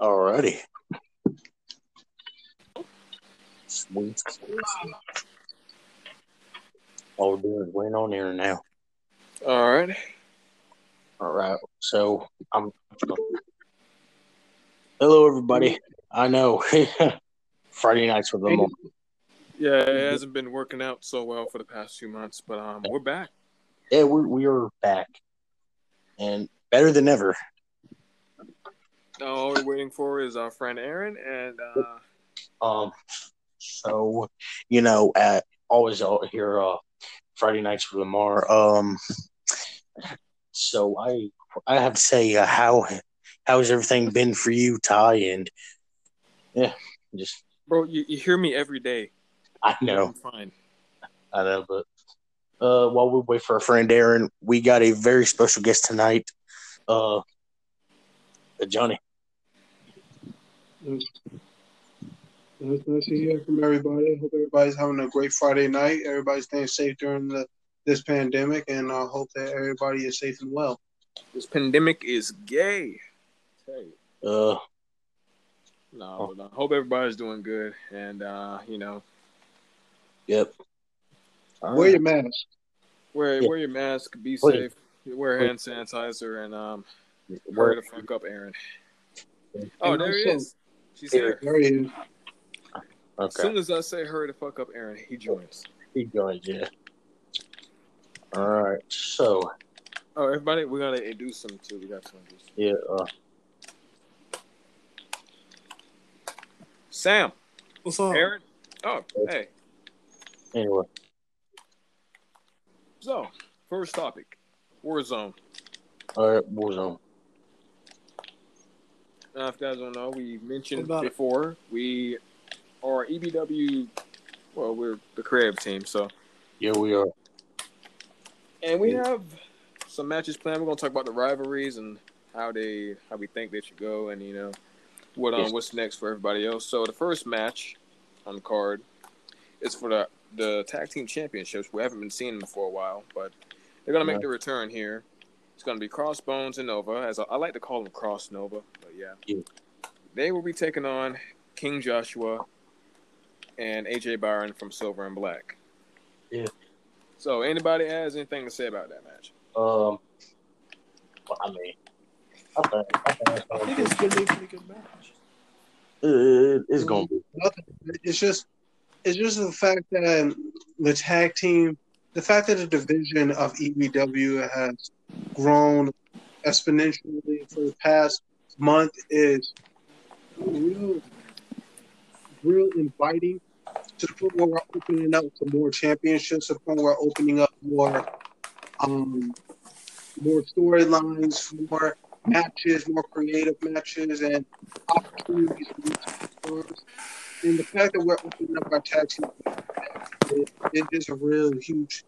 Alrighty. Sweet. All we're doing is waiting on here now. All right. All right. So I'm. Hello, everybody. I know Friday nights with them. Yeah, it hasn't been working out so well for the past few months, but um, we're back. Yeah, we we are back, and better than ever. Now, all we're waiting for is our friend Aaron, and uh, Um, so you know, at always out here uh Friday nights with Lamar. Um, so I I have to say, uh, how how's everything been for you, Ty? And yeah, just bro, you, you hear me every day. I know, I'm fine. I know, but uh, while we wait for our friend Aaron, we got a very special guest tonight. Uh, Johnny. It's nice to hear from everybody. Hope everybody's having a great Friday night. Everybody's staying safe during the this pandemic, and I hope that everybody is safe and well. This pandemic is gay. Tell you. Uh, No, but I hope everybody's doing good, and uh, you know, yep. All Wear right. your mask. wear Yeah. wear your mask, be Please. safe, wear hand sanitizer, and um, Wear- hurry the fuck up, Aaron. Oh, And there he is. She's here. There he is. As soon as I say hurry the fuck up, Aaron, he joins. He joins, yeah. All right. So, Oh, everybody, we're gonna introduce him too. We got to introduce. yeah, uh, Sam, What's up? Aaron. Oh, hey. anyway. So, first topic, Warzone. All right, Warzone. Now, if you guys don't know, we mentioned What about it? before we are EBW. Well, we're the creative team, so Yeah, we are. and we Yeah. have some matches planned. We're gonna talk about the rivalries and how they how we think they should go, and you know what um Yes. what's next for everybody else. So the first match on the card is for the the tag team championships. We haven't been seeing them for a while, but they're gonna make Yeah. the return here. It's gonna be Crossbones and Nova, as I, I like to call them Cross Nova, but yeah. Yeah. They will be taking on King Joshua and AJ Byron from Silver and Black. Yeah. So anybody has anything to say about that match? Um, well, I mean, I think, I think it's I gonna think be, it's gonna be a pretty good match. it- it's gonna be. It's just, it's just the fact that the tag team, the fact that the division of EBW has grown exponentially for the past month is real, real inviting to the point where we're opening up to more championships, to the point where we're opening up more, um, more storylines, more matches, more creative matches, and opportunities for these. And the fact that we're opening up our it, it is a real huge,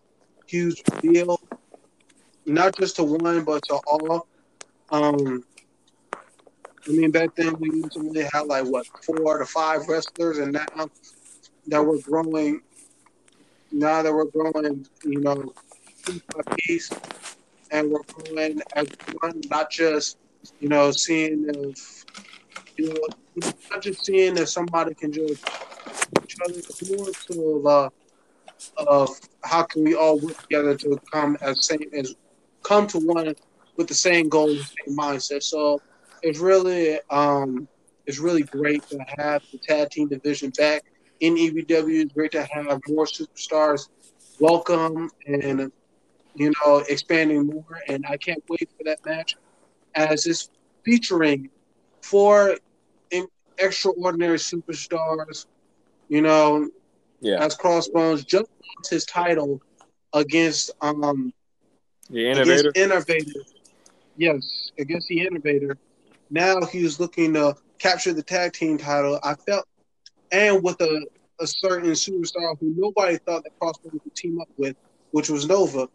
huge deal. Not just to one, but to all. Um, I mean, back then we usually had like what four to five wrestlers, and now that we're growing, now that we're growing, you know, piece by piece, and we're growing as one, not just you know seeing if you know not just seeing if somebody can just each other, more to uh, of how can we all work together to come as same as come to one with the same goal, the same mindset. So it's really um it's really great to have the tag team division back in EBW. It's great to have more superstars welcome and you know expanding more. And I can't wait for that match as it's featuring four in- extraordinary superstars. You know, Yeah. as Crossbones just lost his title against um The innovator. Innovator. Yes, against the Innovator. Now he's looking to capture the tag team title. I felt, and with a, a certain superstar who nobody thought that Crossbones would team up with, which was Nova.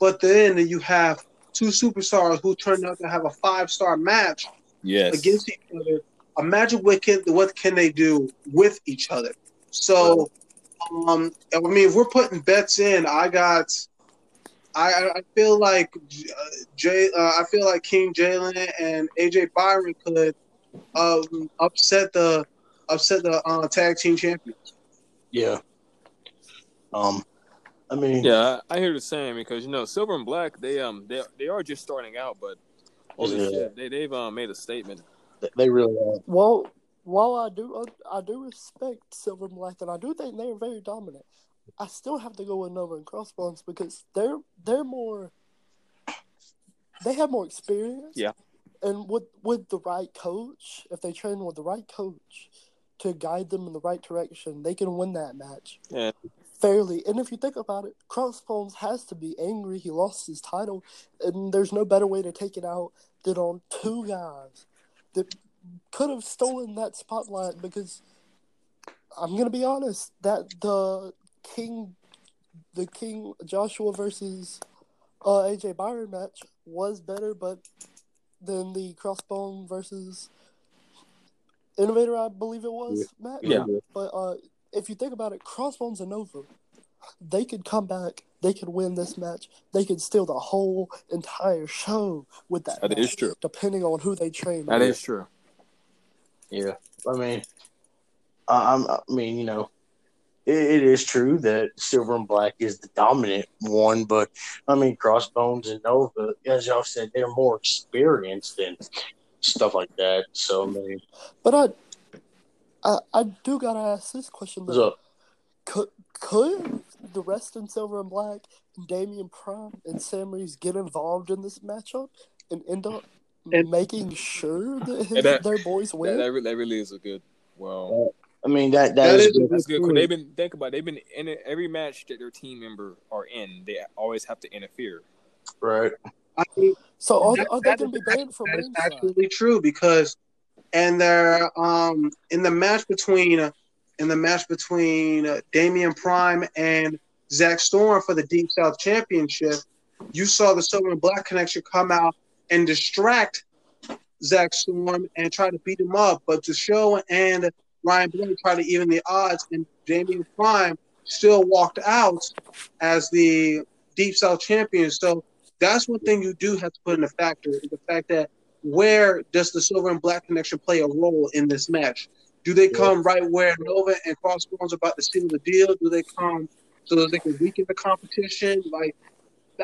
But then you have two superstars who turned out to have a five star match Yes. against each other. Imagine what can what can they do with each other. So, um, I mean, if we're putting bets in, I got. I, I I feel like uh, Jay. Uh, I feel like King Jalen and AJ Byron could um, upset the upset the uh, tag team champions. Yeah. Um, I mean, Yeah, I, I hear the same because you know Silver and Black they um they they are just starting out, but holy Yeah. shit, they they've um made a statement. they really are. Well, while I do I do respect Silver and Black, and I do think they're very dominant, I still have to go with Nova and Crossbones because they're they're more they have more experience. Yeah. And with with the right coach, if they train with the right coach to guide them in the right direction, they can win that match. Yeah. Fairly. And if you think about it, Crossbones has to be angry he lost his title, and there's no better way to take it out than on two guys that could have stolen that spotlight because I'm gonna be honest that the King, the King Joshua versus uh, AJ Byron match was better, but than the Crossbone versus Innovator, I believe it was match. Yeah. But uh, if you think about it, Crossbones and Nova, they could come back, they could win this match, they could steal the whole entire show with that. That is match, true. Depending on who they train. That with. is true. Yeah, I mean, I, I'm, I mean, you know, it, it is true that Silver and Black is the dominant one, but I mean, Crossbones and Nova, as y'all said, they're more experienced and stuff like that. So, I mean, But I, I, I do gotta ask this question though. up? Could could the rest in Silver and Black, and Damian Prime and Sam Reeves get involved in this matchup and end up And- making sure that, And that- their boys win? that, that really is a good. Well, I mean, that That that is, is good. that's good. 'cause point. they've been think about it, they've been in it, every match that their team member are in. They always have to interfere. right. I mean, so are, that- are they that going to is be banned from that is ringside? absolutely true because, and they're um in the match between in the match between uh, Damian Prime and Zach Storm for the Deep South Championship, you saw the Silver and Black connection come out and distract Zach Storm and try to beat him up, but to show and Ryan Blade try to even the odds, and Damian Prime still walked out as the Deep South champion. So that's one thing you do have to put in a factor is the fact that where does the silver and black connection play a role in this match? Do they come right where Nova and Crossbones are about to seal the deal? Do they come so that they can weaken the competition? Like,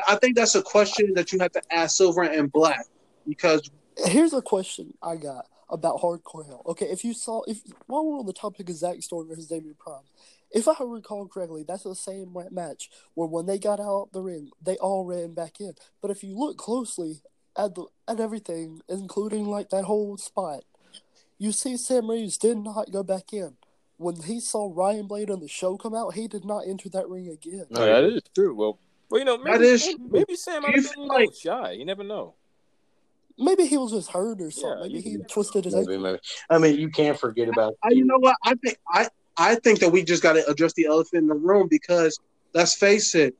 I think that's a question that you have to ask Silver and Black because Here's a question I got about Hardcore Hell. Okay, if you saw, if while we're on the topic of Zach Storm versus Damian Prime, if I recall correctly, that's the same match where when they got out the ring, they all ran back in. But if you look closely at the at everything, including like that whole spot, you see Sam Reeves did not go back in. When he saw Ryan Blade on the show come out, he did not enter that ring again. No, that is true. Well, well, you know, maybe, That is maybe, maybe Sam Do might you have been feel you know, like- shy. You never know. Maybe he was just hurt or something. Yeah, maybe he you- twisted his Maybe, ankle. maybe. I mean, you can't forget about. I, you know what? I think I I think that we just got to address the elephant in the room because let's face it,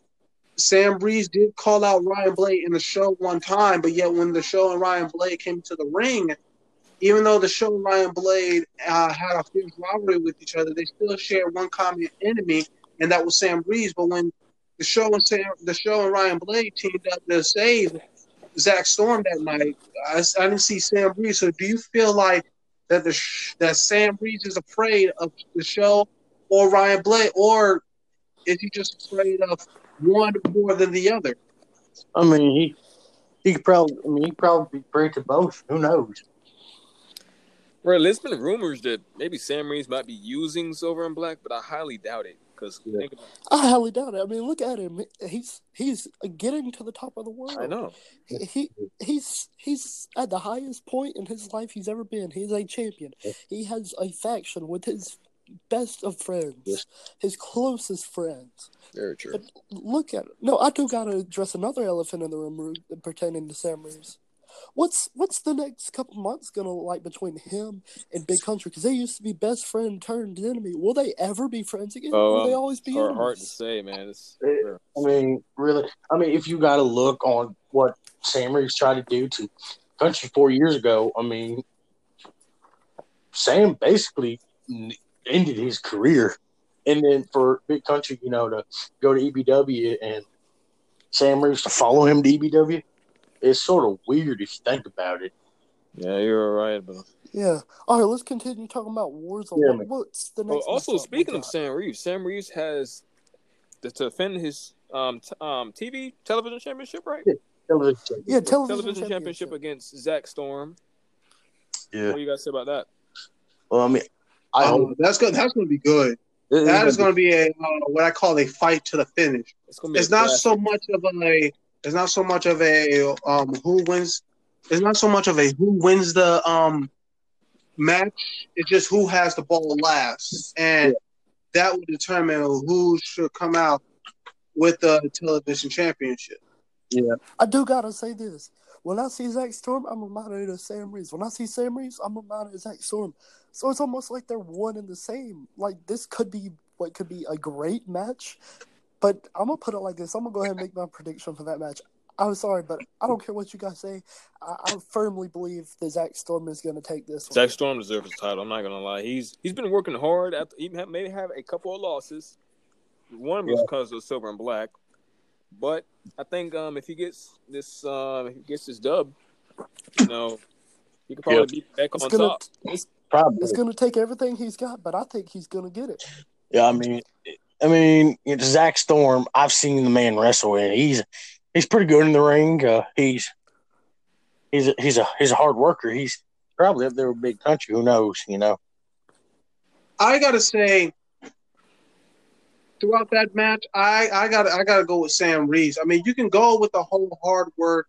Sam Reeves did call out Ryan Blade in the show one time, but yet when the show and Ryan Blade came to the ring, even though the show and Ryan Blade uh, had a fierce rivalry with each other, they still shared one common enemy, and that was Sam Reeves. But when the show and Sam, the show and Ryan Blade teamed up to save Zach Storm that night, I, I didn't see Sam Reeves. So do you feel like that the sh- that Sam Reeves is afraid of the show or Ryan Blade, or is he just afraid of one more than the other? I mean, he he could probably. I mean, he probably be afraid to both. Who knows? Well, there's been rumors that maybe Sam Reeves might be using Silver and Black, but I highly doubt it. Because Yeah. I highly doubt it. I mean, look at him. He's he's getting to the top of the world. I know. He, he he's he's at the highest point in his life he's ever been. He's a champion. He has a faction with his best of friends, Yes. his closest friends. Very true. But look at it. No, I do gotta address another elephant in the room Ru- pertaining to Sam Reeves. What's what's the next couple months gonna look like between him and Big Country? Because they used to be best friend turned enemy. Will they ever be friends again? Oh, or will they always be Hard, hard to say, man. It's, Eh, I mean, really. I mean, if you got to look on what Sam Reeves tried to do to Country four years ago, I mean, Sam basically ended his career, and then for Big Country, you know, to go to EBW and Sam Reeves to follow him to EBW, it's sort of weird if you think about it. Yeah, you're right, but Yeah. All right, let's continue talking about Warzone. Yeah, What- man. What's the Well, also speaking of? Sam Reeves, Sam Reeves has to, to defend his um t- um TV television championship, right? Television. yeah, television, Television championship against Zach Storm. Yeah. What do you guys say about that? Well, I mean, I hope Um, that's good. That's going to be good. That is gonna be a uh, what I call a fight to the finish. It's gonna be. It's not classic. so much of a. It's not so much of a um who wins. It's not so much of a who wins the um match. It's just who has the ball last, and that will determine who should come out with the television championship. Yeah, I do gotta say this. When I see Zach Storm, I'm reminded of Sam Reeves. When I see Sam Reeves, I'm reminded of Zach Storm. So it's almost like they're one and the same. Like this could be what could be a great match, but I'm gonna put it like this. I'm gonna go ahead and make my prediction for that match. I'm sorry, but I don't care what you guys say. I, I firmly believe that Zach Storm is gonna take this one. Zach Storm deserves the title. I'm not gonna lie. He's he's been working hard. After, he ha- may have a couple of losses. One of them was because of silver and black, but I think um, if he gets this uh, if he gets this dub, you know, he could probably Yep. be back It's on gonna top. it's, probably. it's gonna take everything he's got, but I think he's gonna get it. Yeah, I mean, I mean, you know, Zach Storm. I've seen the man wrestle, and he's he's pretty good in the ring. Uh, he's he's a, he's a he's a hard worker. He's probably up there with Big Country. Who knows? You know. I gotta say, throughout that match, I I got I gotta go with Sam Reeves. I mean, you can go with the whole hard work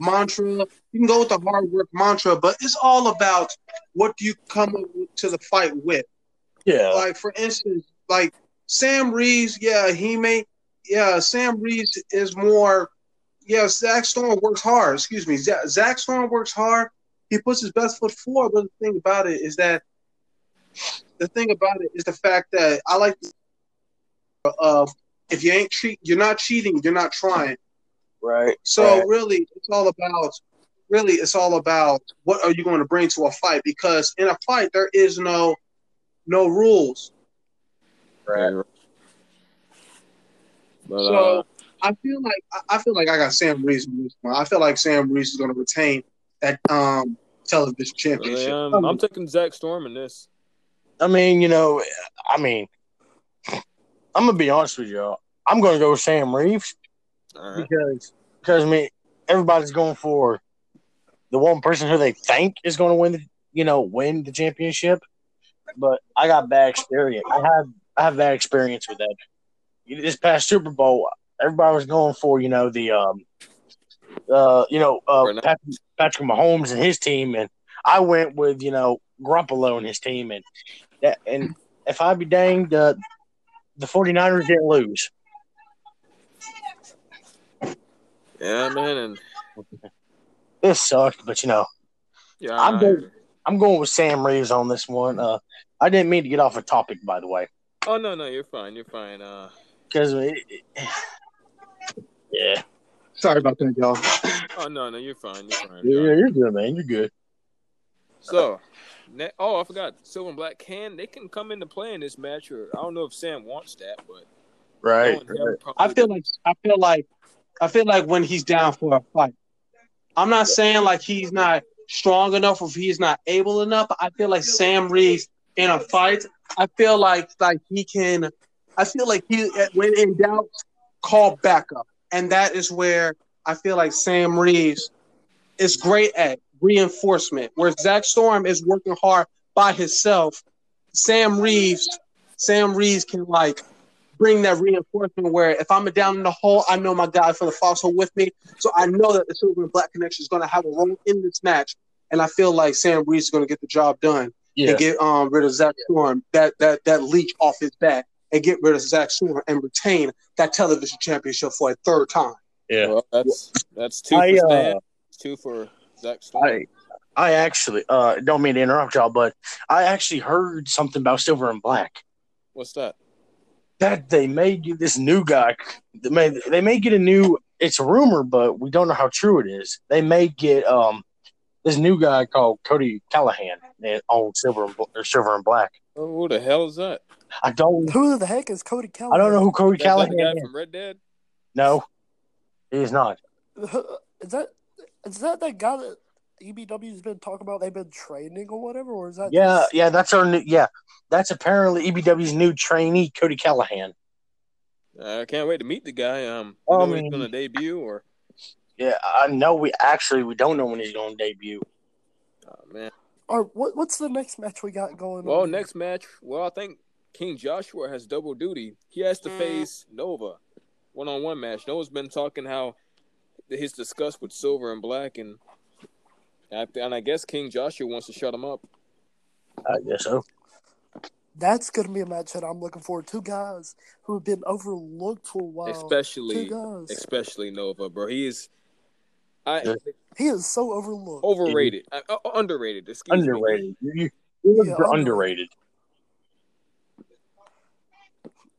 mantra. You can go with the hard work mantra, but it's all about what do you come to the fight with. Yeah. Like for instance, like Sam Reeves, yeah, he may, yeah, Sam Reeves is more, yeah, Zach Storm works hard. Excuse me, Zach, Zach Storm works hard. He puts his best foot forward. But the thing about it is that the thing about it is the fact that I like uh, if you ain't cheat, you're not cheating, you're not trying. Right. So right. really, it's all about really it's all about what are you going to bring to a fight because in a fight there is no no rules. Right. But, So uh, I feel like I- I feel like I got Sam Reeves in this one. I feel like Sam Reeves is going to retain that um television championship. um, I'm taking Zach Storm in this. I mean, you know, I mean, I'm gonna be honest with y'all. I'm gonna go with Sam Reeves All right. because because I mean everybody's going for the one person who they think is going to win the you know win the championship. But I got bad experience. I have I have that experience with that. This past Super Bowl, everybody was going for you know the um uh you know uh Patrick, Patrick Mahomes and his team, and I went with you know Garoppolo and his team, and that and if I be danged, uh, the 49ers didn't lose. Yeah, man, and This sucked, but you know. yeah, I'm going- I'm going with Sam Reeves on this one. Uh, I didn't mean to get off a topic, by the way, Oh no, no, you're fine. You're fine. Uh, because yeah, Sorry about that, y'all. oh no, no, you're fine. You're fine. yeah, John. you're good, man. You're good. So, ne- oh, I forgot. Silver and Black can they can come into play in this match, or I don't know if Sam wants that, but Right. knowing him, I feel like I feel like I feel like when he's down for a fight. I'm not saying like he's not strong enough or if he's not able enough. I feel like Sam Reeves in a fight, I feel like like he can I feel like he when in doubt, call backup. And that is where I feel like Sam Reeves is great at reinforcement. Where Zach Storm is working hard by himself. Sam Reeves, Sam Reeves can like bring that reinforcement where if I'm down in the hole, I know my guy for the foxhole with me. So I know that the silver and black connection is going to have a role in this match. And I feel like Sam Reeves is going to get the job done Yeah. and get um, rid of Zach Storm, that, that, that leech off his back, and get rid of Zach Storm and retain that television championship for a third time. Yeah. well, that's that's two I, for uh, Stan, two for Zach Storm. I I actually uh don't mean to interrupt y'all, but I actually heard something about Silver and Black. What's that? That they may get this new guy. They may they may get a new. It's a rumor, but we don't know how true it is. They may get um this new guy called Cody Callahan on Silver and or Silver and Black. Oh, who the hell is that? I don't Who the heck is Cody Callahan? I don't know who Cody Is that the Callahan guy is. from Red Dead? No, he is not. Is that is that that guy that EBW's been talking about? They've been training or whatever, or is that? Yeah, just- yeah, that's our new. Yeah, that's apparently EBW's new trainee, Cody Callahan. I can't wait to meet the guy. Um, Oh, know I when he's mean- going to debut or? Yeah, I know. We actually we don't know when he's going to debut. Oh man. Or what? What's the next match we got going? Well, on? next match. Well, I think King Joshua has double duty. He has to mm. face Nova, one on one match. Nova's been talking how his disgust with Silver and Black, and I- and I guess King Joshua wants to shut him up. I guess so. That's gonna be a match that I'm looking forward. to. Two guys who have been overlooked for a while. especially, Two guys. especially Nova, bro. He is, I He is so overlooked. overrated, uh, underrated. Excuse me. Underrated. You, you, you're Yeah, underrated. underrated.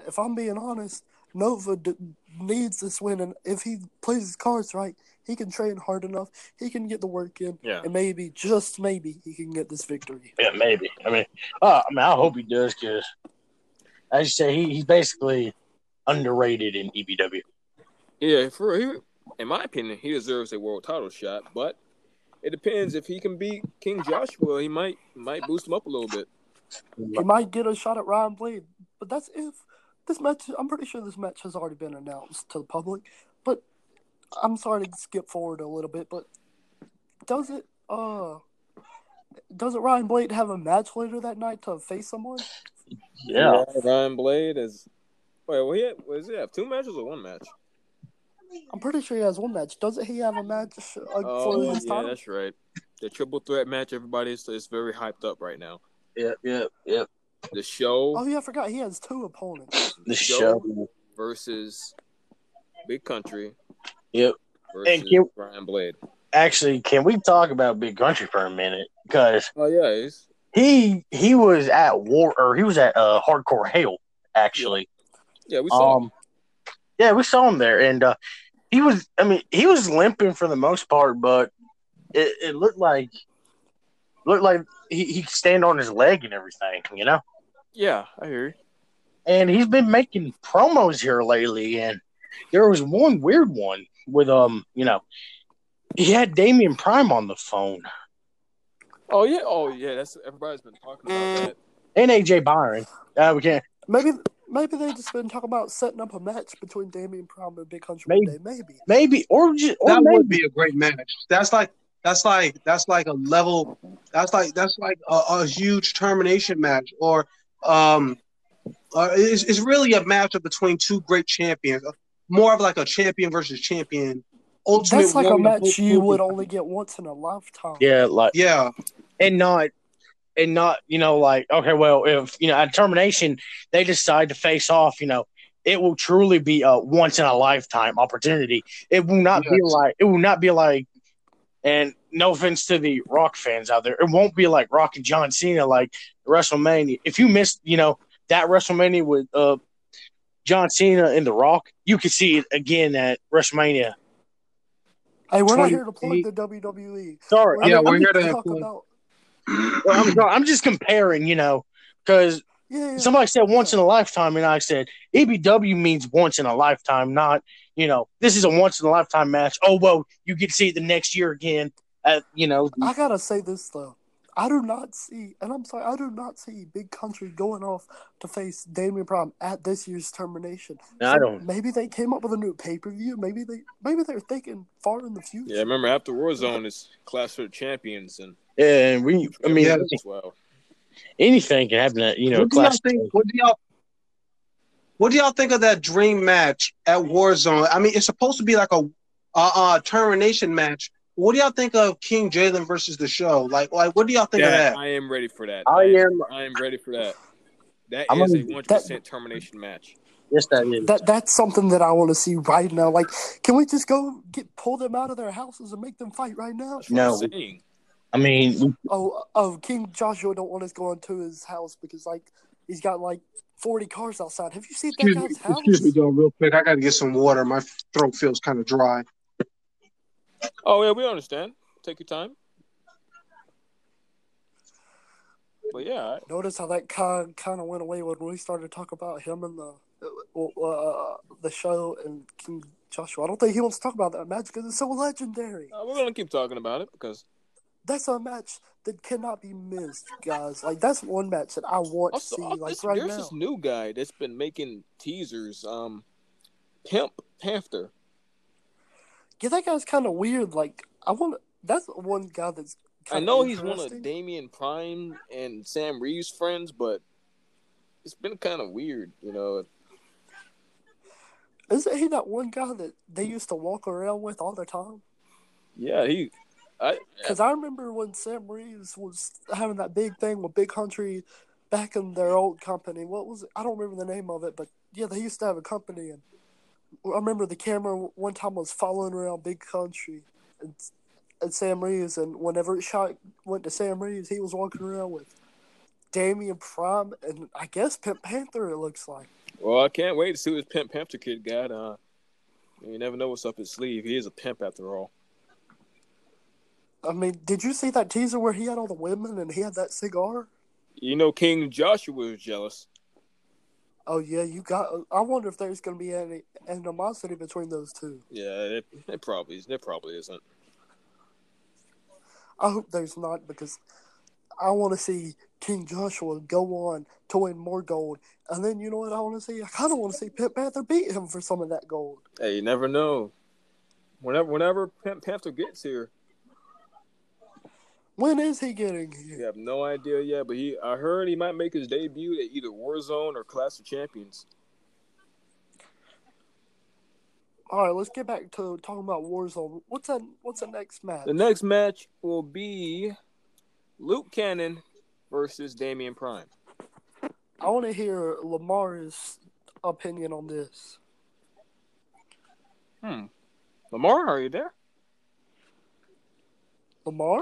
if I'm being honest, Nova d- needs this win, and if he plays his cards right, he can train hard enough. He can get the work in, Yeah. and maybe, just maybe, he can get this victory. Yeah, maybe. I mean, uh, I mean, I hope he does because, as you say, he, he's basically underrated in E EBW. Yeah, for he, in my opinion, he deserves a world title shot, but it depends if he can beat King Joshua. He might might boost him up a little bit. He might get a shot at Ryan Blade, but that's if this match. I'm pretty sure this match has already been announced to the public. But I'm sorry to skip forward a little bit, but does it? Uh, doesn't Ryan Blade have a match later that night to face someone? Yeah. Ryan Blade is. Wait, well, he had, was he have two matches or one match? I'm pretty sure he has one match. Doesn't he have a match uh, Oh, for his yeah, title? that's right. The triple threat match, everybody is, is very hyped up right now. Yep, yep, yep. The show Oh yeah, I forgot he has two opponents. The Show. show. versus Big Country Yep. versus And can- Ryan Blade. Actually, can we talk about Big Country for a minute? Because Oh yeah, he's he he was at war or he was at uh, Hardcore Hell actually. yeah. We saw. him. Um, yeah, we saw him there, and uh, he was. I mean, he was limping for the most part, but it, it looked like looked like he, he could stand on his leg and everything, you know. Yeah, I hear you. And he's been making promos here lately, and there was one weird one with um, you know, he had Damian Prime on the phone Oh yeah, oh yeah. That's everybody's been talking about that. and AJ Byron. Uh, we can't. Maybe maybe they just been talking about setting up a match between Damian Prime and Big Country Maybe. day. Maybe. Maybe or just or that maybe would be a great match. That's like that's like that's like a level. That's like that's like a, a huge termination match, or um, uh, it's, it's really a matchup between two great champions. More of like a champion versus champion. Ultimate That's like a match you would only get once in a lifetime. yeah, like Yeah, and not and not you know like okay well if you know at termination they decide to face off you know it will truly be a once in a lifetime opportunity. It will not be like it will not be like and no offense to the rock fans out there it won't be like rock and john cena like wrestlemania. If you missed you know that wrestlemania with uh john cena and the rock you could see it again at wrestlemania Hey, we're not here to plug the WWE. sorry. We're Yeah, we're here to talk plug- about I'm, I'm just comparing you know because yeah, yeah. Somebody said once in a lifetime, and I said EBW means once in a lifetime, not you know this is a once in a lifetime match. Oh well, you get to see it the next year again. At you know, I gotta say this though. I do not see, and I'm sorry, I do not see Big Country going off to face Damian Prime at this year's termination. I don't. Maybe they came up with a new pay per view. Maybe they, maybe they're thinking far in the future. Yeah, remember after Warzone is class for champions and And we, I mean, Yeah. well. anything can happen. At, you know, what do y'all class. think? What do y'all? What do y'all think of that dream match at Warzone? I mean, it's supposed to be like a uh, uh, termination match. What do y'all think of King Jalen versus the show? Like, like, what do y'all think Yeah, of that? I am ready for that. I am. I am ready for that. That I'm is a gonna- one hundred percent termination match. Yes, that is. That that's something that I want to see right now. Like, can we just go get pull them out of their houses and make them fight right now? That's what No. I'm saying. I mean, Oh, oh, King Joshua don't want us going to his house because like he's got like forty cars outside. Have you seen that Excuse me, guy's house? excuse me, though, real quick. I got to get some water. My throat feels kind of dry. Oh yeah, we understand. Take your time. But yeah, I- Notice how that kind kind of went away when we started to talk about him and the uh, uh, the show and King Joshua. I don't think he wants to talk about that match because it's so legendary. uh, we're gonna keep talking about it because that's a match that cannot be missed, guys. Like that's one match that I want Also, to see. Like this- right there's now. this new guy that's been making teasers. Um, Pimp Panther. Yeah, that guy's kind of weird. Like I want. That's one guy that's. I know he's one of. Damian Prime and Sam Reeves' friends, but it's been kind of weird, you know. Isn't he that one guy that they used to walk around with all the time? Yeah, he. I Because I remember when Sam Reeves was having that big thing with Big Country back in their old company. What was it? I don't remember the name of it, but yeah, they used to have a company. And I remember the camera one time was following around Big Country and, and Sam Reeves. And whenever it shot went to Sam Reeves, he was walking around with Damian Prime and I guess Pimp Panther, it looks like. well, I can't wait to see what this Pimp Panther kid got. Uh, you never know what's up his sleeve. He is a pimp after all. I mean, did you see that teaser where he had all the women and he had that cigar? You know, King Joshua was jealous. Oh yeah, you got. I wonder if there's going to be any animosity between those two. Yeah, it, it probably is. There probably isn't. I hope there's not because I want to see King Joshua go on to win more gold, and then you know what I want to see? I kind of want to see Pimp Panther beat him for some of that gold. Hey, you never know. Whenever, whenever Pimp Panther gets here, When is he getting we here? have no idea yet. But he, I heard he might make his debut at either Warzone or Clash of Champions. All right, let's get back to talking about Warzone. What's that? What's the next match? The next match will be Luke Cannon versus Damian Prime. I want to hear Lamar's opinion on this. Hmm. Lamar, are you there? Lamar?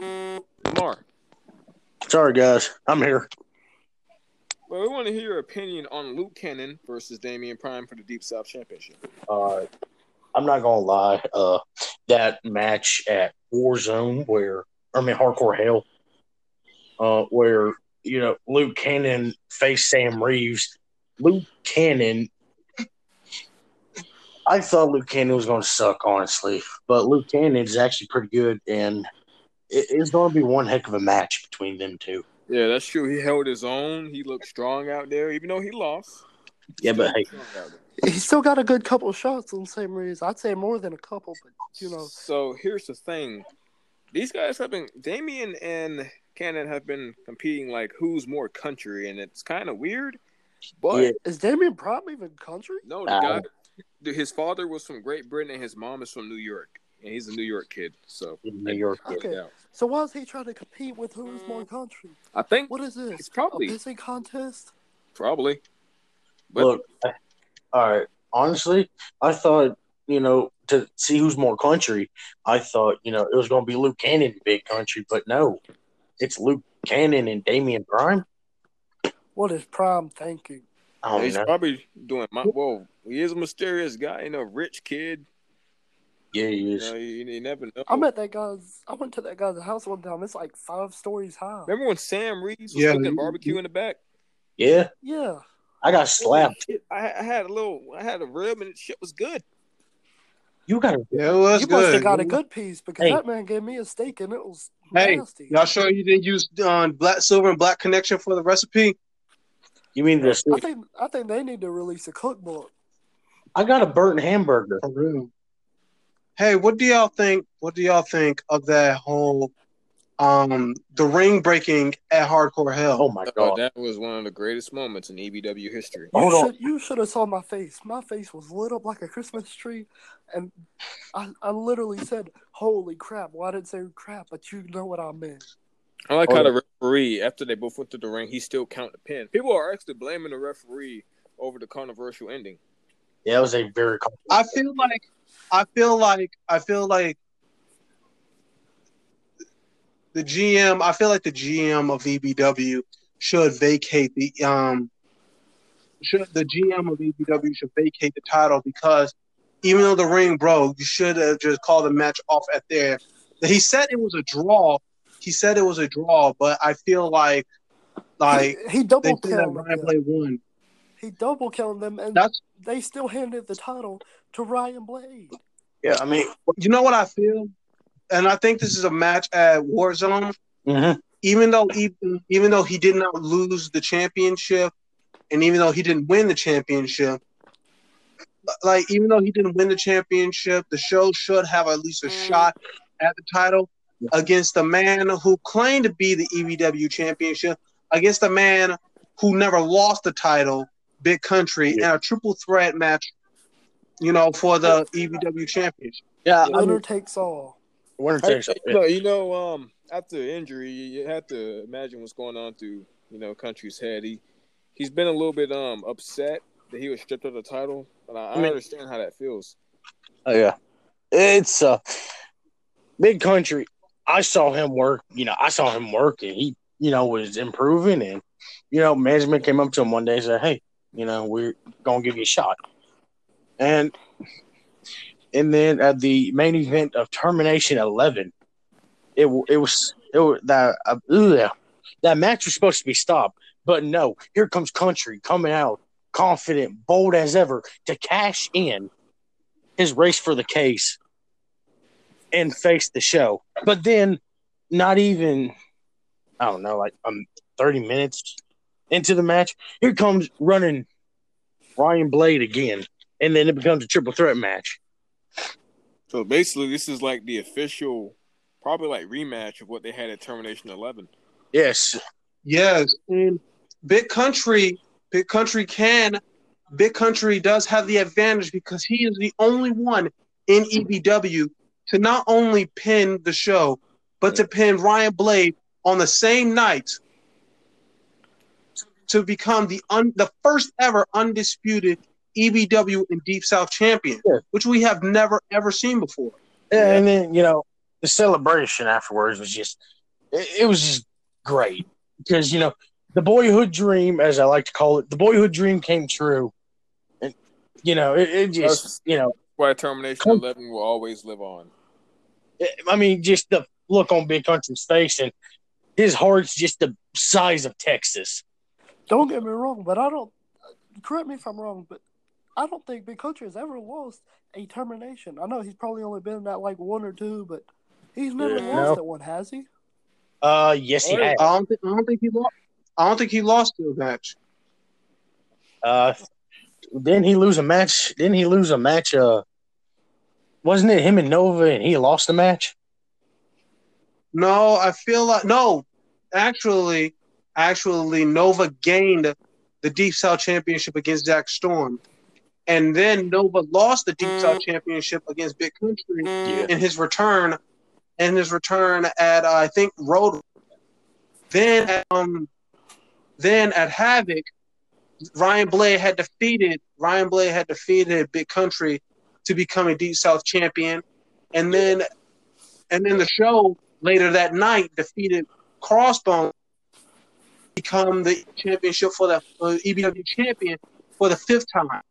Lamar. Sorry, guys, I'm here. Well, we want to hear your opinion on Luke Cannon versus Damian Prime for the Deep South Championship. Uh, I'm not gonna lie. Uh, that match at Warzone, where I mean Hardcore Hell, uh, where you know Luke Cannon faced Sam Reeves. Luke Cannon, I thought Luke Cannon was going to suck, honestly, but Luke Cannon is actually pretty good, and it, it's going to be one heck of a match between them two. Yeah, that's true. He held his own. He looked strong out there, even though he lost. Yeah, but hey, Strong out there. He's still got a good couple of shots on Sam Reeves. I'd say more than a couple, but you know, So here's the thing: these guys have been Damian and Cannon have been competing like who's more country, and it's kind of weird. But Yeah. is Damian Prime even country? no, the Uh, guy, his father was from Great Britain, and his mom is from New York, and he's a New York kid. So New York, worked Okay. out. So why is he trying to compete with who's mm. more country? I think What is this? It's probably- a pissing contest. probably. But Look, all right. Honestly, I thought you know to see who's more country. I thought you know it was going to be Luke Cannon big country, but no, it's Luke Cannon and Damian Prime. What is Prime thinking? I don't he's know. probably doing my. Whoa, he is a mysterious guy, you know, rich kid. Yeah, he You, know, you, you never know. I'm at that guy's. I went to that guy's house one time. It's like five stories high. Remember when Sam Reeves was Yeah, cooking you- barbecue in the back? Yeah, Yeah, I got slapped. I, I had a little, I had a rib, and the shit was good. You got a Yeah, it was you must good. have got a good piece because Hey. that man gave me a steak and it was Hey, nasty. Y'all sure you didn't use um, black silver and black connection for the recipe? You mean this? I think I think they need to release a cookbook. I got a burnt hamburger. For real. Hey, what do y'all think? What do y'all think of that whole um the ring breaking at Hardcore Hell? Oh my Oh, god! that was one of the greatest moments in EBW history. You Hold on. should you should have saw my face. My face was lit up like a Christmas tree, and I I literally said, "Holy crap!" Well, I didn't say crap, but you know what I meant. I like Oh, how yeah. the referee, after they both went to the ring, he still counted the pin. People are actually blaming the referee over the controversial ending. Yeah, it was a very. I feel like I feel like I feel like the GM I feel like the GM of EBW should vacate the um should the GM of EBW should vacate the title because even though the ring broke, you should have just called the match off at there. He said it was a draw. He said it was a draw, but I feel like like he, he they double said that Ryan them. Blade won. He double counted them, and That's they still handed the title to Ryan Blade. Yeah, I mean, you know what I feel. and I think this is a match at Warzone. Mm-hmm. Even though even even though he did not lose the championship, and even though he didn't win the championship, like even though he didn't win the championship, the show should have at least a shot at the title against the man who claimed to be the EBW championship, against a man who never lost the title, Big Country, in a triple threat match. You know, for the EBW championship. Yeah, I Winner mean, takes all. winner takes all. you know, you know, um, after injury, you have to imagine what's going on through you know Country's head. He he's been a little bit um upset that he was stripped of the title, but I, I mean- understand how that feels. Oh yeah, it's uh, big country. I saw him work. You know, I saw him work, and he, you know, was improving. And you know, management came up to him one day and said, "Hey, you know, we're gonna give you a shot." And and then at the main event of Termination Eleven, it it was it was that uh, ugh, that match was supposed to be stopped, but no, here comes Country coming out confident, bold as ever to cash in his race for the case and face the show. But then, not even, I don't know, like um, 30 minutes into the match, here comes running Ryan Blade again. And then it becomes a triple threat match. So basically, this is like the official, probably like rematch of what they had at Termination Eleven. Yes. Yes, and Big Country, Big Country can, Big Country does have the advantage because he is the only one in EBW to not only pin the show, but to pin Ryan Blade on the same night to become the un, the first ever undisputed EBW and Deep South champion, Yeah. which we have never ever seen before. And then, you know, the celebration afterwards was just, it, it was just great because, you know, the boyhood dream, as I like to call it, the boyhood dream came true. And, you know, it, it just, you know, Why Termination Cool. Eleven will always live on. I mean, just the look on Big Country's face and his heart's just the size of Texas. Don't get me wrong, but I don't. Correct me if I'm wrong, but I don't think Big Country has ever lost a termination. I know he's probably only been that like one or two, but he's never Yeah. lost No. at one, has he? Uh, yes, he yeah. had. I don't think I don't think he lost. I don't think he lost a match. Uh, didn't he lose a match? Didn't he lose a match? Uh, wasn't it him and Nova and he lost the match? No, I feel like no. Actually, actually, Nova gained the Deep South Championship against Zach Storm, and then Nova lost the Deep South Championship against Big Country Yeah. in his return. In his return at uh, I think Road. Then at, um, then at Havoc, Ryan Blade had defeated Ryan Blade had defeated Big Country to become a Deep South champion, and then and then the show later that night defeated Crossbone become the championship for the uh, EBW champion for the fifth time.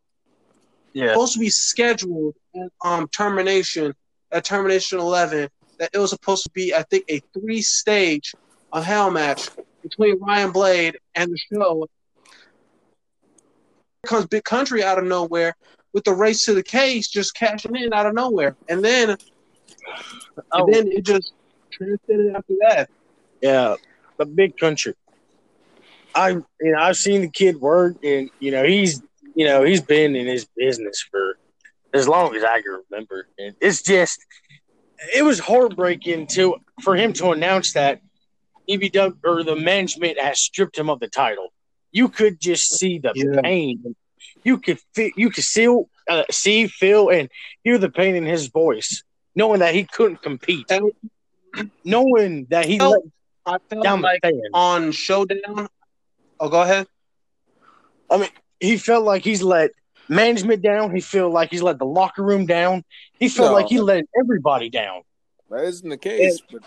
Yeah. Supposed to be scheduled at um termination at termination eleven. That it was supposed to be, I think, a three stage a hell match between Ryan Blade and the show. Here comes Big Country out of nowhere with the race to the case just cashing in out of nowhere. And then Oh. and then it just transcended after that. Yeah, the big country. I you know I've seen the kid work, and you know he's you know he's been in his business for as long as I can remember, and it's just it was heartbreaking to for him to announce that EBW or the management has stripped him of the title. You could just see the Yeah. pain. You could feel, you could see, uh, see, feel, and hear the pain in his voice, knowing that he couldn't compete, And knowing that he felt let I felt down like on Showdown. Oh, go ahead. I mean, he felt like he's let management down. He felt like he's let the locker room down. He felt No. like he let everybody down. That isn't the case, but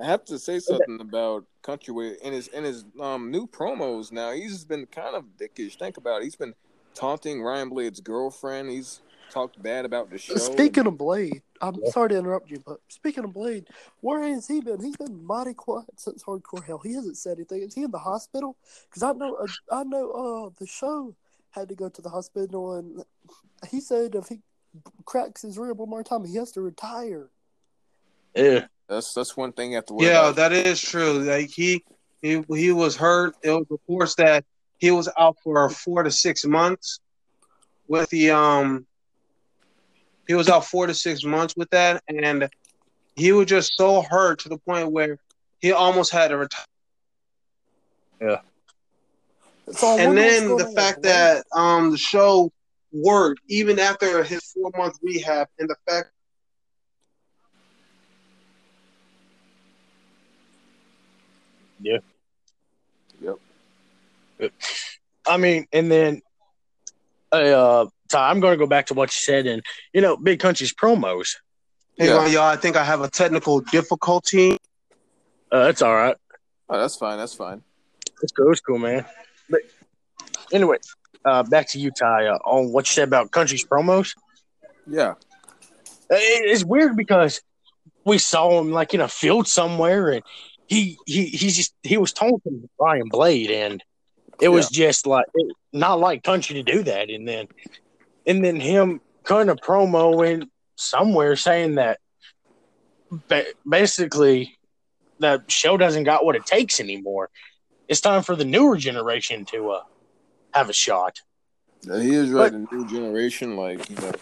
I have to say something about Countryway in his in his um new promos. Now he's been kind of dickish. Think about it. He's been taunting Ryan Blade's girlfriend. He's talked bad about the show. Speaking of Blade, I'm sorry to interrupt you, but speaking of Blade, where has he been? He's been mighty quiet since Hardcore Hell. He hasn't said anything. Is he in the hospital? Because I know, uh, I know, uh, the show had to go to the hospital, and he said if he cracks his rib one more time, he has to retire. Yeah, That's that's one thing you have to Yeah, about. that is true. Like he he he was hurt. It was reports that he was out for four to six months with the um. He was out four to six months with that, and he was just so hurt to the point where he almost had to retire. So And then the fact that um the show worked even after his four month rehab, and the fact Yeah. Yep. I mean, and then, uh, Ty, I'm going to go back to what you said, and you know, Big Country's promos. hang Yeah. on, y'all. I think I have a technical difficulty. Uh, that's all right. Oh, that's fine. That's fine. It's cool. It's cool, man. But anyway, uh, back to you, Ty, uh, on what you said about Country's promos. Yeah. It- It's weird because we saw him like in a field somewhere, and he he he's just he was taunting Ryan Blade, and it was just like it, not like Country to do that, and then and then him cutting a promo in somewhere saying that ba- basically the show doesn't got what it takes anymore. It's time for the newer generation to uh, have a shot. Yeah, he is right. The new generation, like you know,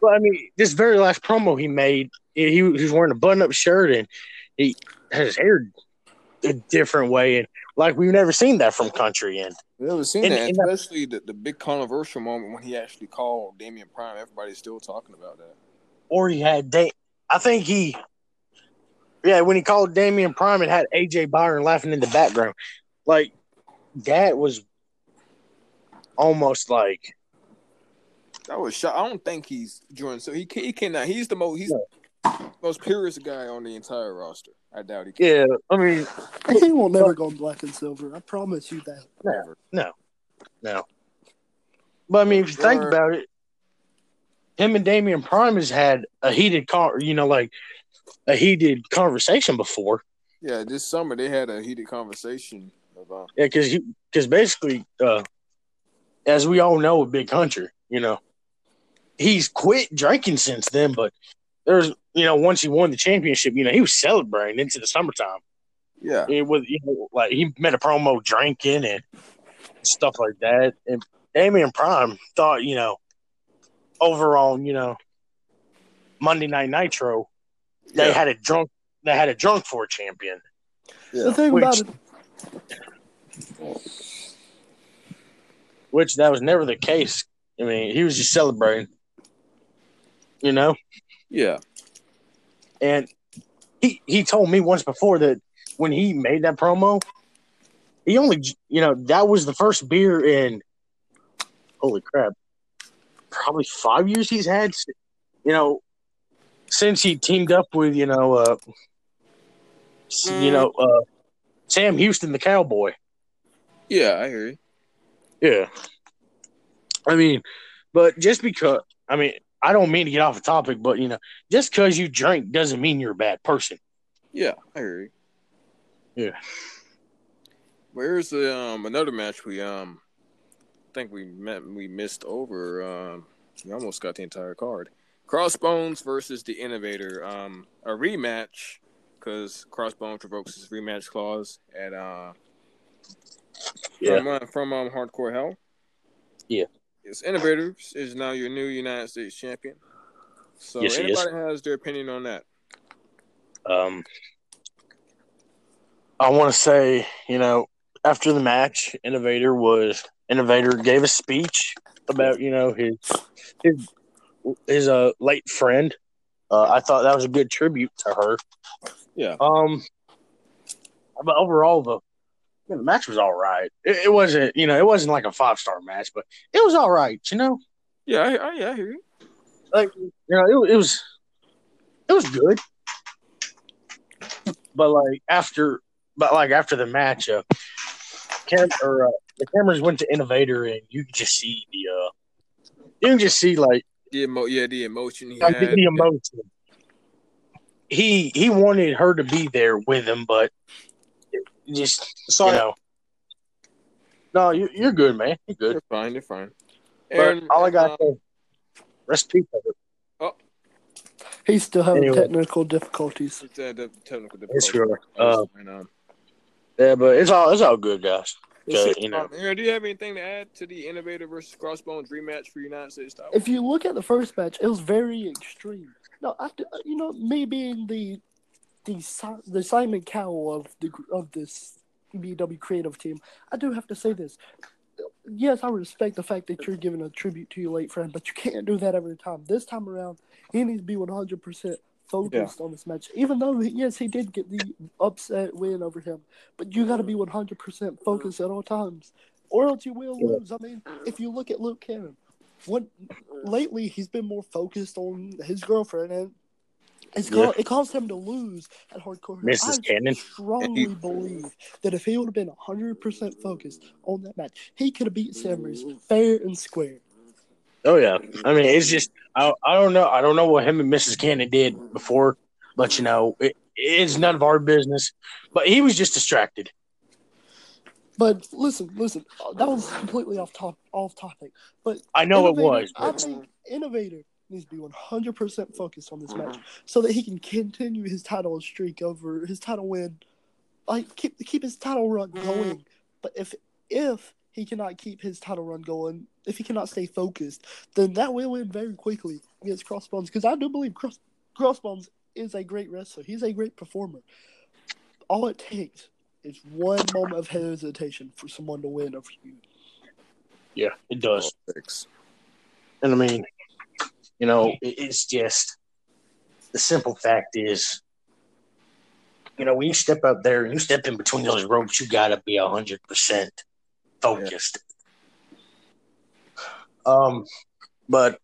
Well, I mean, this very last promo he made, he, he was wearing a button-up shirt and he had his hair a different way, and like we've never seen that from Country. And we never seen And- that. and that- especially the, the big controversial moment when he actually called Damian Prime. Everybody's still talking about that. or he had, da- I think he, yeah, when he called Damian Prime, it had AJ Byron laughing in the background. Like that was almost like That was shot. I don't think he's Jordan. So he he cannot. He's the most. He's most purest guy on the entire roster. I doubt he can. yeah. I mean, he won't never go black and silver. I promise you that. Never. No. No. But I mean, if you think about it, him and Damian Prime has had a heated con, you know, like a heated conversation before. Yeah, this summer they had a heated conversation about. Yeah, because because basically, uh, as we all know, a Big Country, you know, he's quit drinking since then. But there's, you know, once he won the championship, you know, he was celebrating into the summertime. Yeah, It was, you know, like he met a promo drinking and stuff like that. And Damian Prime thought, you know, over on, you know, Monday Night Nitro, they yeah, had a drunk, they had a drunk for a champion. The thing Which- about it, which that was never the case. I mean, he was just celebrating, you know. yeah. And he he told me once before that when he made that promo, he only you know that was the first beer in holy crap, probably five years he's had, you know, since he teamed up with you know uh you know uh Sam Houston the Cowboy. Yeah, I hear you. Yeah. I mean, but just because, I mean, I don't mean to get off the topic, but, you know, just because you drink doesn't mean you're a bad person. Yeah, I agree. Yeah. Where's the um another match we um think we met we missed over um we almost got the entire card. Crossbones versus the Innovator. Um a rematch because Crossbones revokes his rematch clause at uh from, uh, from um Hardcore Hell. Yeah. His Innovator is now your new United States champion. So Yes, he is. anybody has their opinion on that? Um, I want to say, you know, after the match, Innovator was, Innovator gave a speech about, you know, his, his, his uh, late friend. Uh, I thought that was a good tribute to her. Yeah. Um, but overall, the know, the match was all right. It, it wasn't, you know, it wasn't like a five star match, but it was all right. You know, Yeah, I, I, yeah, I hear you. like you know, it, it was, it was good. But like after, but like after the match, uh, cam- or uh, the cameras went to Innovator, and you could just see the, uh, you can just see like The emo- yeah, the emotion he like had. the emotion. He he wanted her to be there with him, but just Sorry. you know. No, you, you're good, man. You're good. They're fine. They're fine. But all I got um, to rest in peace. of it. He's still having Anyway. technical difficulties. It's, uh, the technical It's sure. Uh, And, um, yeah, but it's all it's all good, guys. Okay, you know. um, Aaron, do you have anything to add to the Innovator versus Crossbones rematch for United States title? If you look at the first match, it was very extreme. No, I, you know, me being the the the Simon Cowell of the of this EBW creative team, I do have to say this. Yes, I respect the fact that you're giving a tribute to your late friend, but you can't do that every time. This time around, he needs to be 100% focused on this match. Even though, yes, he did get the upset win over him, but you got to be 100% focused at all times, or else you will lose. I mean, if you look at Luke Cannon, what lately he's been more focused on his girlfriend, and it's Yeah. it caused him to lose at hardcore. Mrs. I Cannon. strongly believe that if he would have been 100% focused on that match, he could have beat Sam fair and square. Oh yeah. I mean, it's just I I don't know I don't know what him and Mrs. Cannon did before, but you know it, it's none of our business. But he was just distracted. But listen, listen, that was completely off top, off topic. But I know it was. I think Innovator needs to be 100% focused on this match mm-hmm. so that he can continue his title streak over his title win. Like keep keep his title run mm-hmm. going. But if if he cannot keep his title run going, if he cannot stay focused, then that will end very quickly against Crossbones. Because I do believe Cross, Crossbones is a great wrestler. He's a great performer. All it takes is one moment of hesitation for someone to win over you. yeah, it does. And I mean, you know, it's just the simple fact is, you know, when you step up there and you step in between those ropes, you gotta be hundred percent focused. Um, but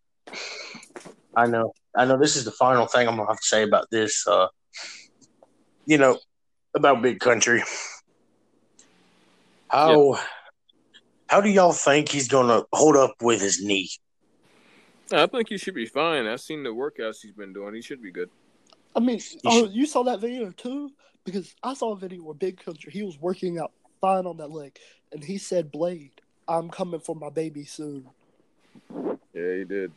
I know, I know this is the final thing I'm gonna have to say about this. Uh, you know, about Big Country. How how do y'all think he's gonna hold up with his knee? I think he should be fine. I've seen the workouts he's been doing. He should be good. I mean, oh, you saw that video too? Because I saw a video where Big Country he was working out fine on that leg, and he said, "Blade, I'm coming for my baby soon." Yeah, he did.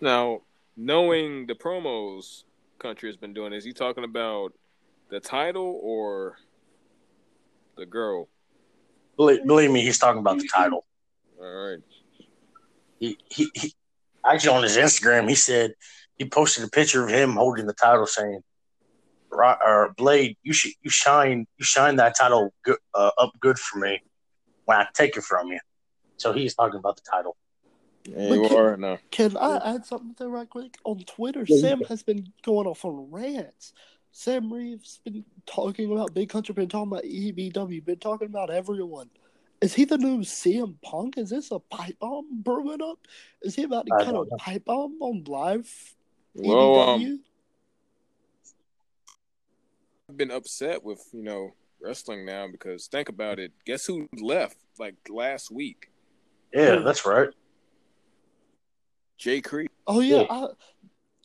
Now, knowing the promos Country has been doing, is he talking about the title or the girl? Believe, believe me, he's talking about the title. All right. He, he, he actually on his Instagram, he said he posted a picture of him holding the title, saying, "Right, or Blade, you should you shine you shine that title good, uh, up good for me when I take it from you." So he's talking about the title. Yeah, But you can- are no. Can I add something there right quick? On Twitter, Yeah, Sam can. has been going off on rants. Sam Reeves been talking about Big Country, been talking about EBW, been talking about everyone. Is he the new CM Punk? Is this a pipe bomb brewing up? Is he about to I cut a know. pipe bomb on live Well, um, EBW? I've been upset with you know wrestling now because think about it. Guess who left like last week? Yeah, that's right. Jay Creed. Oh yeah, Yeah.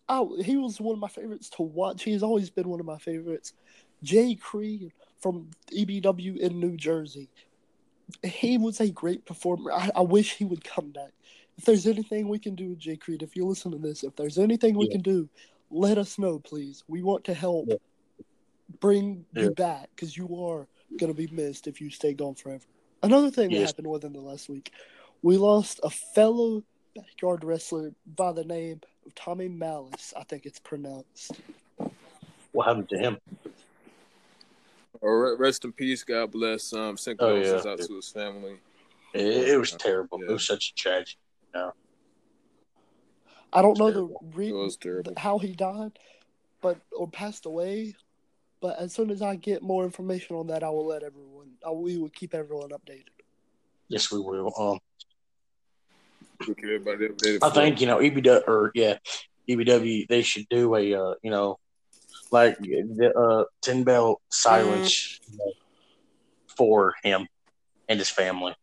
I, I, he was one of my favorites to watch. He's always been one of my favorites. Jay Creed from EBW in New Jersey. He was a great performer. I, I wish he would come back. If there's anything we can do with Jay Creed, if you listen to this, if there's anything we Yeah. can do, let us know, please. We want to help Yeah. bring Yeah. you back because you are going to be missed if you stay gone forever. Another thing that happened within the last week, we lost a fellow backyard wrestler by the name of Tommy Malice. I think it's pronounced. What happened to him? Or rest in peace. God bless. Um, send Oh, condolences yeah. out to his family. It, it was terrible. Yeah. It was such a tragedy. I don't know Terrible. the re- It was terrible. how he died, but or passed away. But as soon as I get more information on that, I will let everyone. I, we will keep everyone updated. Yes, we will. Um, We'll keep everybody updated I think you know EBW or yeah, EBW. They should do a uh, you know, like the uh, ten bell silence you know, for him and his family.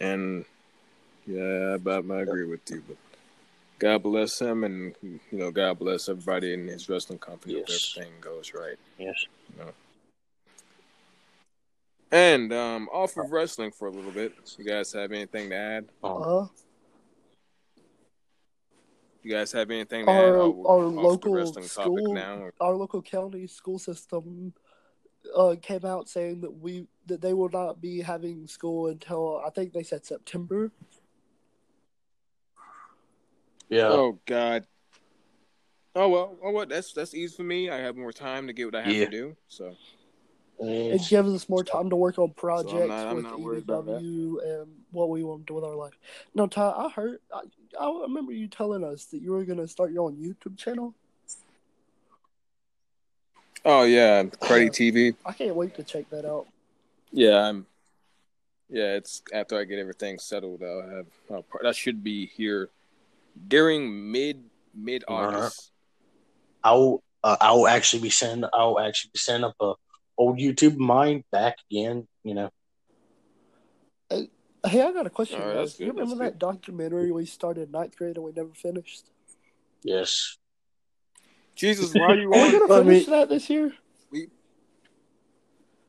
And yeah, I, I agree with you. But God bless him, and you know, God bless everybody in his wrestling company. Yes. If everything goes right. Yes. And um, off of wrestling for a little bit. You guys have anything to add? Um, Uh, You guys have anything to Our- add? Our local wrestling topic school- now. or- our local county school system uh, came out saying that we that they will not be having school until I think they said September. yeah. Oh God. Oh well. Oh what? That's that's easy for me. I have more time to get what I have Yeah. to do. So It gives us more time to work on projects not- I'm with not worried about that. EW and what we want to do with our life. No, Ty, I heard. I, I remember you telling us that you were going to start your own YouTube channel. Oh yeah, Cruddy TV. I can't wait to check that out. Yeah, I'm. Yeah, it's after I get everything settled. I'll have I'll, that should be here during mid mid August. I'll uh, I'll actually be sending I'll actually be setting up a old YouTube mind back again. You know. Hey, I got a question. All right, guys. that's you remember that's that documentary we started in ninth grade and we never finished? Yes. Jesus, why are you Are we on? going to finish mean- that this year?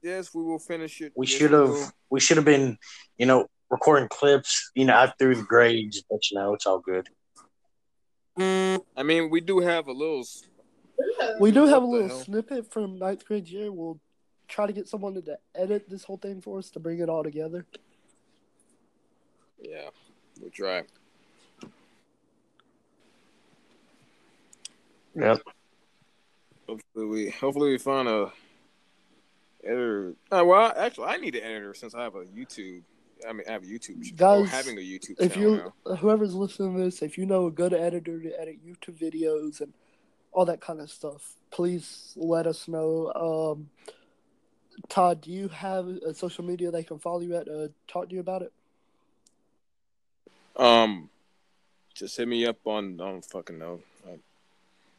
Yes, we will finish it. We Yes, should have we should have been, you know, recording clips, you know, out through the grades, but you know, it's all good. I mean, we do have a little. We do have a little snippet from ninth grade year. We'll try to get someone to edit this whole thing for us to bring it all together. Yeah, we'll try. Yep. Hopefully, we hopefully we find a editor. Uh, well, actually, I need an editor since I have a YouTube. I mean, I have a YouTube ch- or Guys, having a YouTube If you, now. whoever's listening to this, if you know a good editor to edit YouTube videos and all that kind of stuff, please let us know. Um, Todd, do you have a social media they can follow you at? Uh, talk to you about it. Um, just hit me up on. I don't fucking know.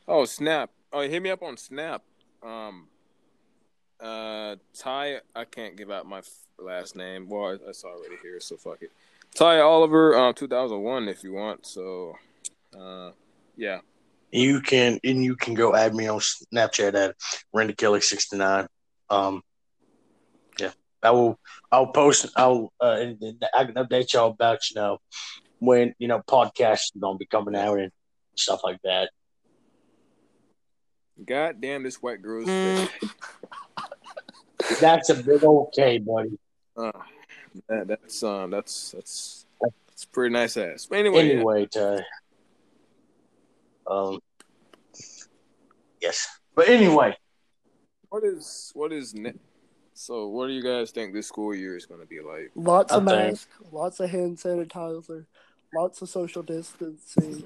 Oh, Snap. Oh, hit me up on Snap. Um, uh, Ty. I can't give out my last name. Well, that's already here, so fuck it. Ty Oliver, um, two thousand one, if you want. So, uh, yeah. You can and you can go add me on Snapchat at Randy Kelly sixty nine. Um, yeah, I will. I'll post. I'll uh, and, and I can update y'all about you know when you know podcasts are gonna be coming out and stuff like that. God damn, this white girl's thick. That's a big old K, buddy. Uh, that, that's um, that's that's that's pretty nice ass. But anyway, yeah. Anyway, to um, yes, but anyway, what is what is ne- so? What do you guys think this school year is going to be like? Lots of I think- masks, lots of hand sanitizer, lots of social distancing,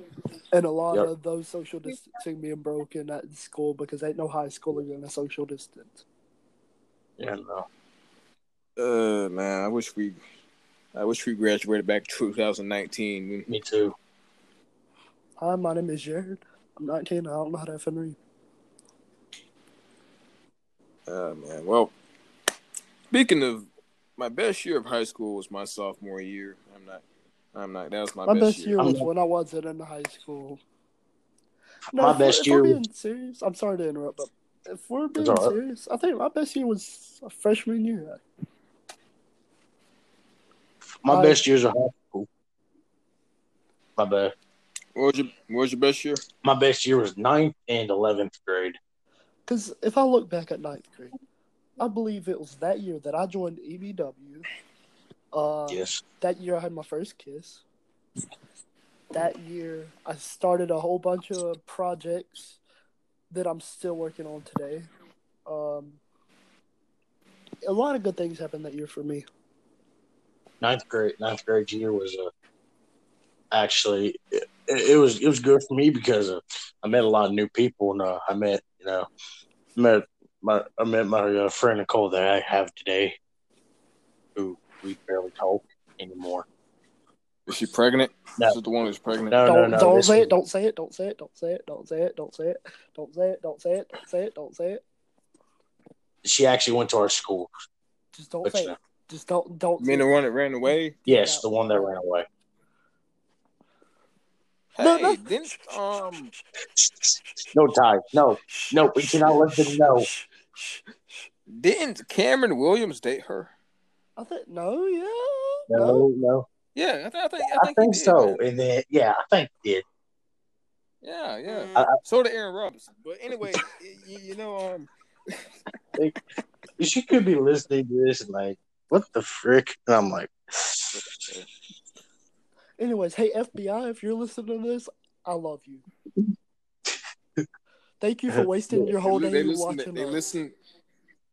and a lot Yep. of those social distancing being broken at school because ain't no high schooler gonna social distance. yeah, no. Uh, man, I wish we, I wish we graduated back 2019. me too. Hi, my name is Jared. I'm 19. I don't know how to F and read. Uh, man. Well, speaking of, my best year of high school was my sophomore year. I'm not, I'm not. That was my, My best, best year. year I'm was when I wasn't in high school. My if we're- best if year we're being serious, I'm sorry to interrupt, but if we're being all right. serious, I think my best year was a freshman year. My I- best years of high school. My bad. What was your, what was your best year? My best year was ninth and eleventh grade. Because if I look back at ninth grade, I believe it was that year that I joined EBW. Uh, Yes. That year I had my first kiss. That year I started a whole bunch of projects that I'm still working on today. Um, a lot of good things happened that year for me. Ninth grade. Ninth grade year was uh, actually it, it was it was good for me because uh, I met a lot of new people and uh, I met you know met my I met my uh, friend Nicole that I have today, who we barely talk anymore. Is she pregnant? No. This is the one who's pregnant. No, don't no, no. don't say was- it, don't say it, don't say it, don't say it, don't say it, don't say it, don't say it, don't say it, don't say it, don't say it. She actually went to our school. Just don't say you know, it. Just don't don't You say mean it. the one that ran away? yes, the one that ran away. No, Hey, no. didn't um No, Ty. No, no, we cannot let them know. didn't Cameron Williams date her? I think no, yeah, No, no. no. Yeah, I, th- I think I I think, he think did, so. man. And then, yeah, I think he did. Yeah, yeah. I- I- so did Aaron Robinson. But anyway, you, you know, um, She could be listening to this and like, what the frick? And I'm like, Anyways, hey FBI, if you're listening to this, I love you. Thank you for wasting your whole they, day listen. watching They us. listen.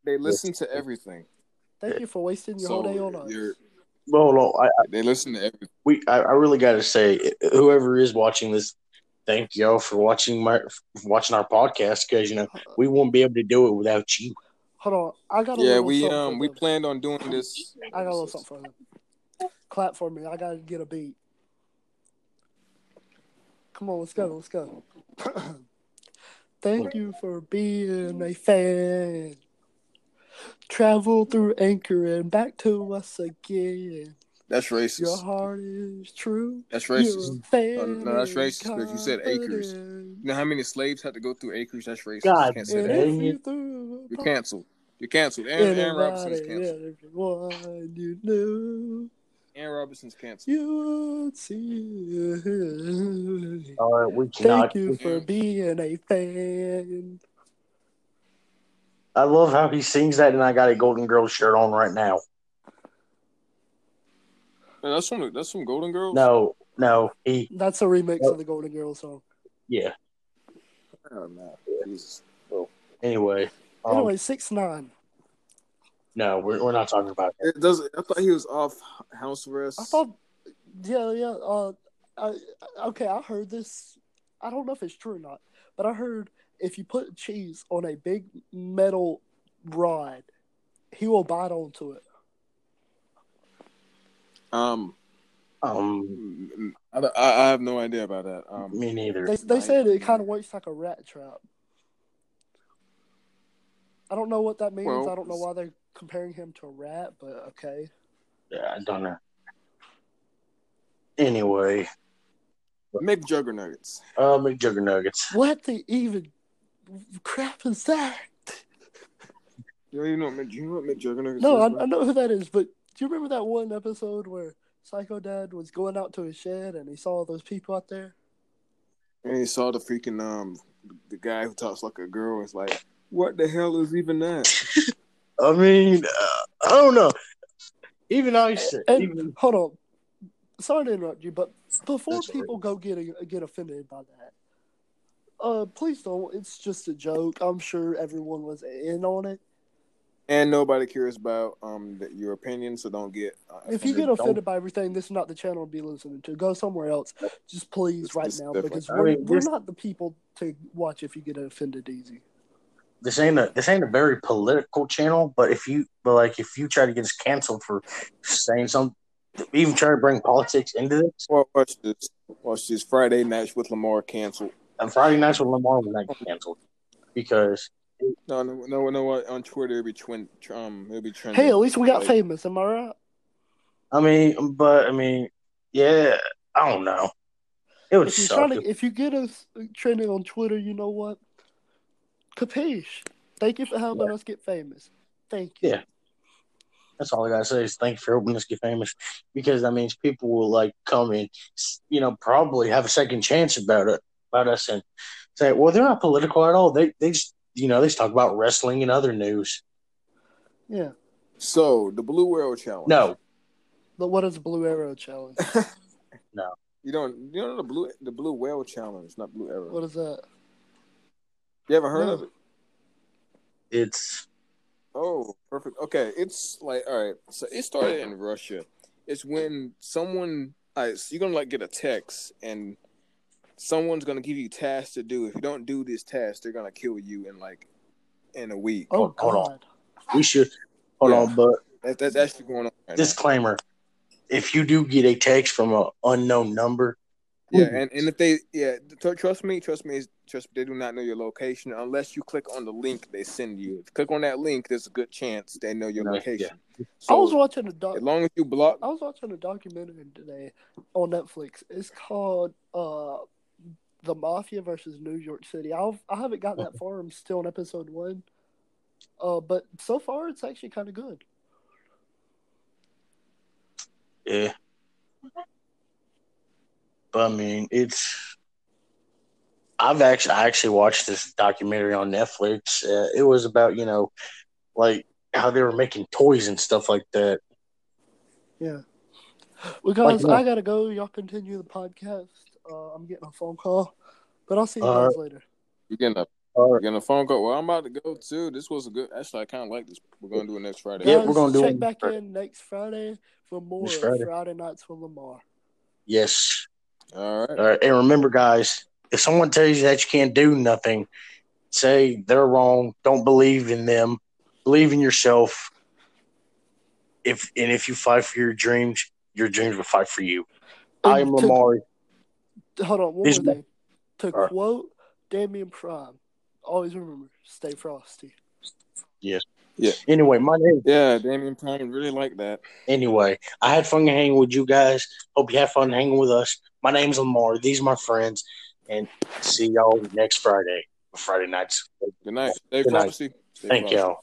They listen to everything. Thank you for wasting your So whole day on us. you're- well, no, I, I- they listen to everything. we, I, I really got to say, whoever is watching this, thank y'all for watching my watching our podcast because you know we won't be able to do it without you. Hold on, I got a Yeah, we um we planned on doing this. I got a little something for them. Clap for me. I gotta get a beat. Come on, let's go. Let's go. Thank you for being a fan. Travel through Anchor and back to us again. That's racist. Your heart is true. That's racist. No, no, that's racist because you said acres. You know how many slaves had to go through acres? That's racist. God Can't say that. You it. threw You're canceled. You're canceled. Aaron, Aaron Robinson's anybody, canceled. everyone you knew, Aaron Robinson's canceled. you would see. All right, we cannot. Thank you for being a fan. I love how he sings that, and I got a Golden Girls shirt on right now. Man, that's from that's from Golden Girls. No, no, he, That's a remix of the Golden Girls song. yeah. Oh, no. Jesus. Anyway, um, Anyway, six nine. No, we're, we're not talking about that. It does. I thought he was off house arrest. I thought, yeah, yeah. Uh, I, okay, I heard this. I don't know if it's true or not, but I heard if you put cheese on a big metal rod, he will bite onto it. Um, Um, I, I I have no idea about that. Um, me neither. They they said it kind of works like a rat trap. I don't know what that means. Well- I don't know why they're comparing him to a rat, but okay. Yeah, I don't know. Anyway, McJuggernuggets. uh, McJuggernuggets. What the even crap is that? You know, you know, what- you know what McJuggernuggets No, is, I, bro? I know who that is, but do you remember that one episode where Psycho Dad was going out to his shed and he saw all those people out there? And he saw the freaking um the guy who talks like a girl. It's like, what the hell is even that? I mean, uh, I don't know. Even I said, And even hold on, sorry to interrupt you, but before That's all right. people go getting get offended by that, uh, please don't. It's just a joke. I'm sure everyone was in on it. And nobody cares about um the, your opinion, so don't get. Uh, If you get Don't- offended by everything, this is not the channel to be listening to. Go somewhere else. Just please, It's- right it's now, different. because I we're, mean, we're this- not the people to watch if you get offended easy. This ain't a this ain't a very political channel. But if you but like if you try to get us canceled for saying something, even try to bring politics into this, Well, watch this. Watch this. Friday nights with Lamar canceled. on Friday nights with Lamar will not canceled because No, no, no, no. What on Twitter it'll be twin. Um, it'll be trending. Hey, at least we got Like, famous. Am I right? I mean, but I mean, yeah, I don't know. It would If suck. to, if you get us trending on Twitter, you know what? Capiche. Thank you for helping us get famous. Thank you. Yeah. That's all I gotta say is thank you for helping us get famous because that means people will like come and you know probably have a second chance about it about us and say, well, they're not political at all. They they just you know they just talk about wrestling and other news. Yeah. So the Blue Whale Challenge. No, But what is the Blue Arrow Challenge? No. You don't. You don't know the blue the Blue Whale Challenge, not Blue Arrow. What is that? You ever heard No. of it? it's Oh, perfect. Okay, it's like all right. So it started in Russia. It's when someone, all right, so you're gonna like get a text, and someone's gonna give you tasks to do. If you don't do this task, they're gonna kill you in like in a week. Oh Hold- hold on. We should hold Yeah. on, but That, that's actually going on. Right now. disclaimer: if you do get a text from an unknown number, Yeah, and, and if they yeah, tr- trust me, trust me, trust me, they do not know your location unless you click on the link they send you. If you click on that link, there's a good chance they know your Yeah, location. I So was watching a doc. as long as you block, I was watching a documentary today on Netflix. It's called uh, "The Mafia versus New York City." I've I haven't got that far. I'm still on episode one. Uh, but so far it's actually kind of good. Yeah. But I mean, it's. I've actually I actually watched this documentary on Netflix. Uh, it was about you know, like how they were making toys and stuff like that. Yeah. Well, guys, Like, I gotta go. Y'all continue the podcast. Uh, I'm getting a phone call, but I'll see you All guys later. You getting a All you right. getting a phone call? Well, I'm about to go too. This was a good. Actually, I kind of like this. We're gonna do it next Friday. Yeah, Guys, we're gonna do check it back Friday. in next Friday for more Friday. Friday nights with Lamar. Yes. All right. All right. And remember, guys, if someone tells you that you can't do nothing, say they're wrong. Don't believe in them. Believe in yourself. If and if you fight for your dreams, your dreams will fight for you. Oh, I am to- Lamar. Hold on, one These more thing. To All right. quote Damian Prime, always remember, stay frosty. Yes. Yeah. Anyway, my name. Yeah, Damian Prime really like that. Anyway, I had fun hanging with you guys. Hope you have fun hanging with us. My name's Lamar. These are my friends, and see y'all next Friday. Friday nights. Good night. Stay Good night. Stay Thank y'all.